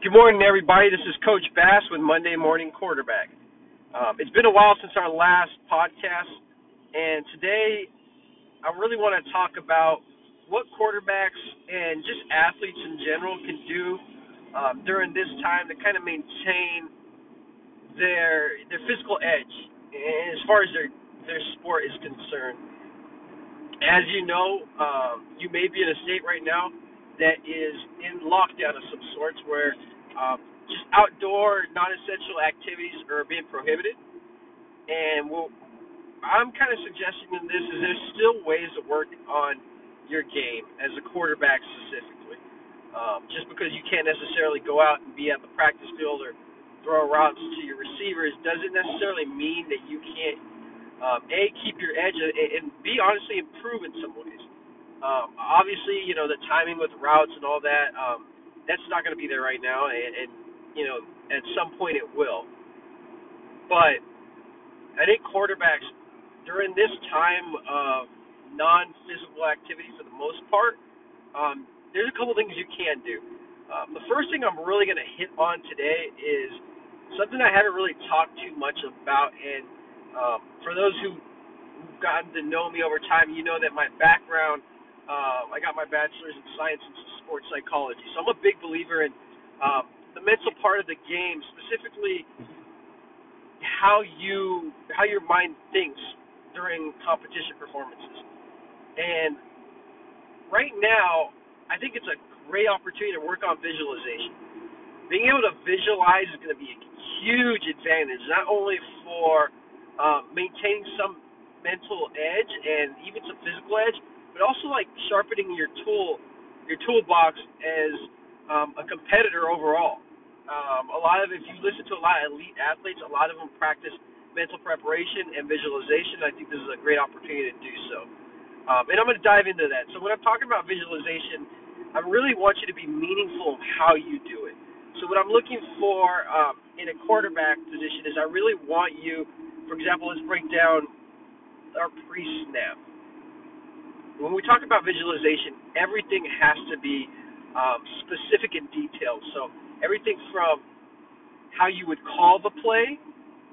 Good morning, everybody. This is Coach Bass with Monday Morning Quarterback. Um, it's been a while since our last podcast, and today I really want to talk about what quarterbacks and just athletes in general can do um, during this time to kind of maintain their their physical edge as far as their their sport is concerned. As you know, um, you may be in a state right now that is in lockdown of some sorts where um, outdoor non-essential activities are being prohibited. And what I'm kind of suggesting in this is there's still ways to work on your game as a quarterback specifically. Um, just because you can't necessarily go out and be at the practice field or throw routes to your receivers doesn't necessarily mean that you can't um, a keep your edge and, and b honestly improve in some ways. Um, obviously, you know the timing with routes and all that. Um, that's not going to be there right now, and, and you know at some point it will. But I think quarterbacks during this time of non-physical activity, for the most part, um, there's a couple things you can do. Um, the first thing I'm really going to hit on today is something I haven't really talked too much about, and um, for those who've gotten to know me over time, you know that my background uh, I got my bachelor's in science and sports psychology. So I'm a big believer in um, the mental part of the game, specifically how you how your mind thinks during competition performances. And right now, I think it's a great opportunity to work on visualization. Being able to visualize is going to be a huge advantage, not only for uh, maintaining some mental edge and even some physical edge, but also like sharpening your tool, your toolbox as um, a competitor overall. Um, a lot of if you listen to a lot of elite athletes, a lot of them practice mental preparation and visualization. I think this is a great opportunity to do so. Um, and I'm going to dive into that. So when I'm talking about visualization, I really want you to be meaningful in how you do it. So what I'm looking for um, in a quarterback position is I really want you, for example, let's break down our pre-snap when we talk about visualization, everything has to be um, specific and detailed. So everything from how you would call the play,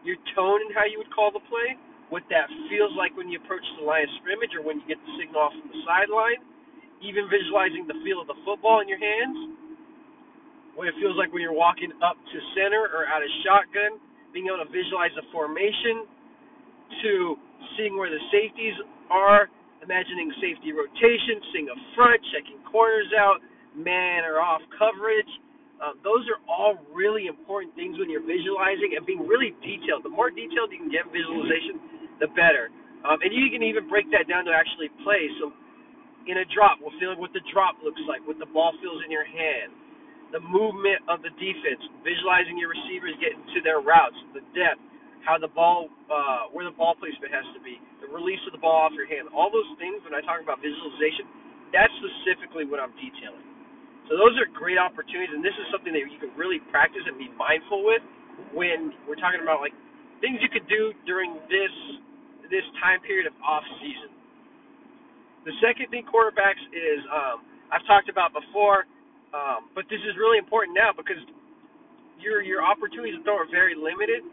your tone and how you would call the play, what that feels like when you approach the line of scrimmage or when you get the signal off from the sideline, even visualizing the feel of the football in your hands, what it feels like when you're walking up to center or out of shotgun, being able to visualize the formation, to seeing where the safeties are, imagining safety rotation, seeing a front, checking corners out, man or off coverage. Uh, those are all really important things when you're visualizing and being really detailed. The more detailed you can get visualization, the better. Um, and you can even break that down to actually play. So in a drop, we're feeling what the drop looks like, what the ball feels in your hand, the movement of the defense, visualizing your receivers getting to their routes, the depth, how the ball, uh, where the ball placement has to be, the release of the ball off your hand, all those things. When I talk about visualization, that's specifically what I'm detailing. So those are great opportunities, and this is something that you can really practice and be mindful with when we're talking about like things you could do during this this time period of off season. The second thing quarterbacks is um, I've talked about before, um, but this is really important now because your your opportunities to throw are very limited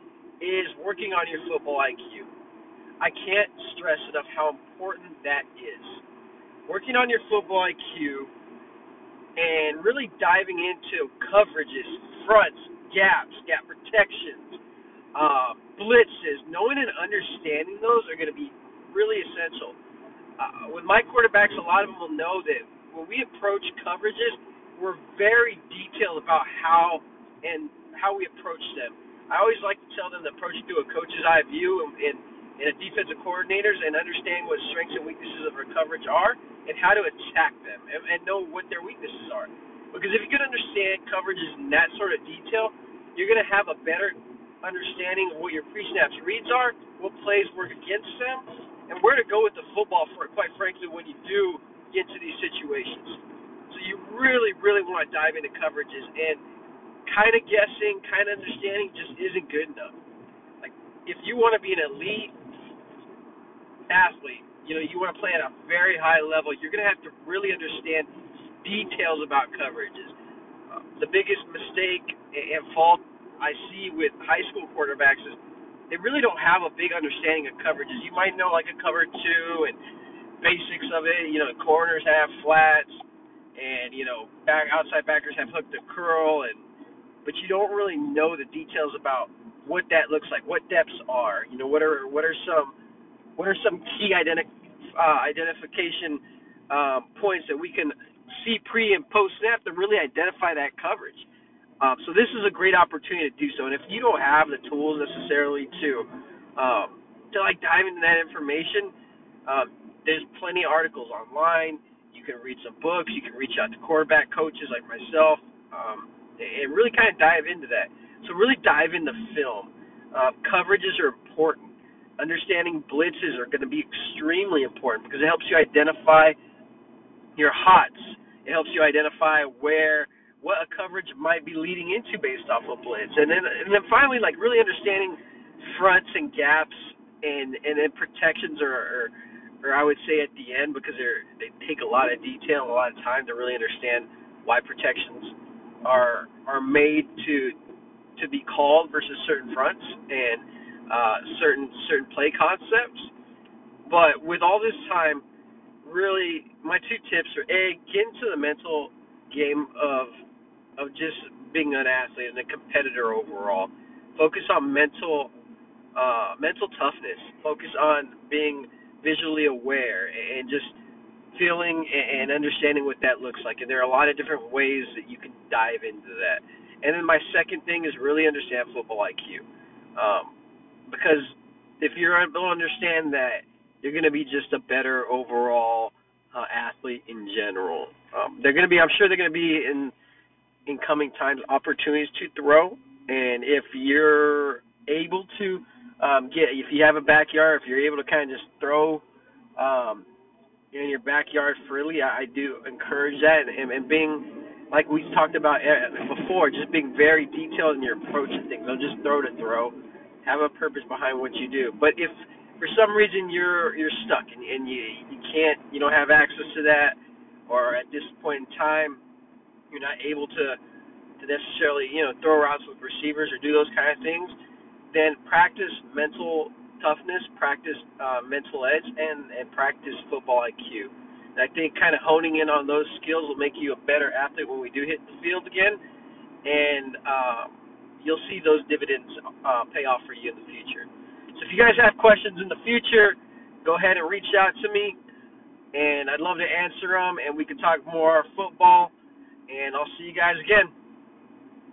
is working on your football IQ. I can't stress enough how important that is. Working on your football IQ and really diving into coverages, fronts, gaps, gap protections, uh, blitzes, knowing and understanding those are going to be really essential. Uh, with my quarterbacks, a lot of them will know that when we approach coverages, we're very detailed about how and how we approach them I always like to tell them to approach it through a coach's eye view and, and, and a defensive coordinator's and understand what strengths and weaknesses of our coverage are and how to attack them and, and know what their weaknesses are. Because if you can understand coverages in that sort of detail, you're going to have a better understanding of what your pre-snaps reads are, what plays work against them, and where to go with the football for quite frankly when you do get to these situations. So you really, really want to dive into coverages and kind of guessing, kind of understanding just isn't good enough. Like, if you want to be an elite athlete, you know, you want to play at a very high level, you're going to have to really understand details about coverages. Uh, the biggest mistake and fault I see with high school quarterbacks is they really don't have a big understanding of coverages. You might know like a cover two and basics of it. You know, corners have flats, and you know, back outside backers have hook to curl, and but you don't really know the details about what that looks like, what depths are. You know, what are what are some what are some key identi- uh, identification um, points that we can see pre and post snap to really identify that coverage. Um, so this is a great opportunity to do so. And if you don't have the tools necessarily to um, to like dive into that information, um, there's plenty of articles online. You can read some books. You can reach out to quarterback coaches like myself, um, and really kind of dive into that. So really dive into film. Uh, coverages are important. Understanding blitzes are going to be extremely important because it helps you identify your hots. It helps you identify where what a coverage might be leading into based off of blitz, and then and then finally like really understanding fronts and gaps and and then protections or, or or I would say at the end because they're they take a lot of detail and a lot of time to really understand why protections are are made to to be called versus certain fronts and uh, certain certain play concepts. But with all this time, really my two tips are a get into the mental game of of just being an athlete and a competitor overall. Focus on mental uh, mental toughness. Focus on being visually aware and just feeling and understanding what that looks like. And there are a lot of different ways that you can dive into that. And then my second thing is really understand football IQ, um, because if you're able to understand that, you're going to be just a better overall uh, athlete in general. Um, they're going to be, I'm sure, they're going to be in in coming times opportunities to throw, and if you're able to um, get, if you have a backyard, if you're able to kind of just throw um, in your backyard freely, I, I do encourage that, and, and being like we talked about uh, before, just being very detailed in your approach to things. Don't just throw to throw. Have a purpose behind what you do. But if for some reason you're you're stuck and, and you you can't you don't have access to that, or at this point in time you're not able to to necessarily you know throw routes with receivers or do those kind of things, then practice mental toughness, practice uh, mental edge, and and practice football IQ. And I think kind of honing in on those skills will make you a better athlete when we do hit the field again, and uh, you'll see those dividends uh, pay off for you in the future. So if you guys have questions in the future, go ahead and reach out to me, and I'd love to answer them, and we can talk more football and I'll see you guys again.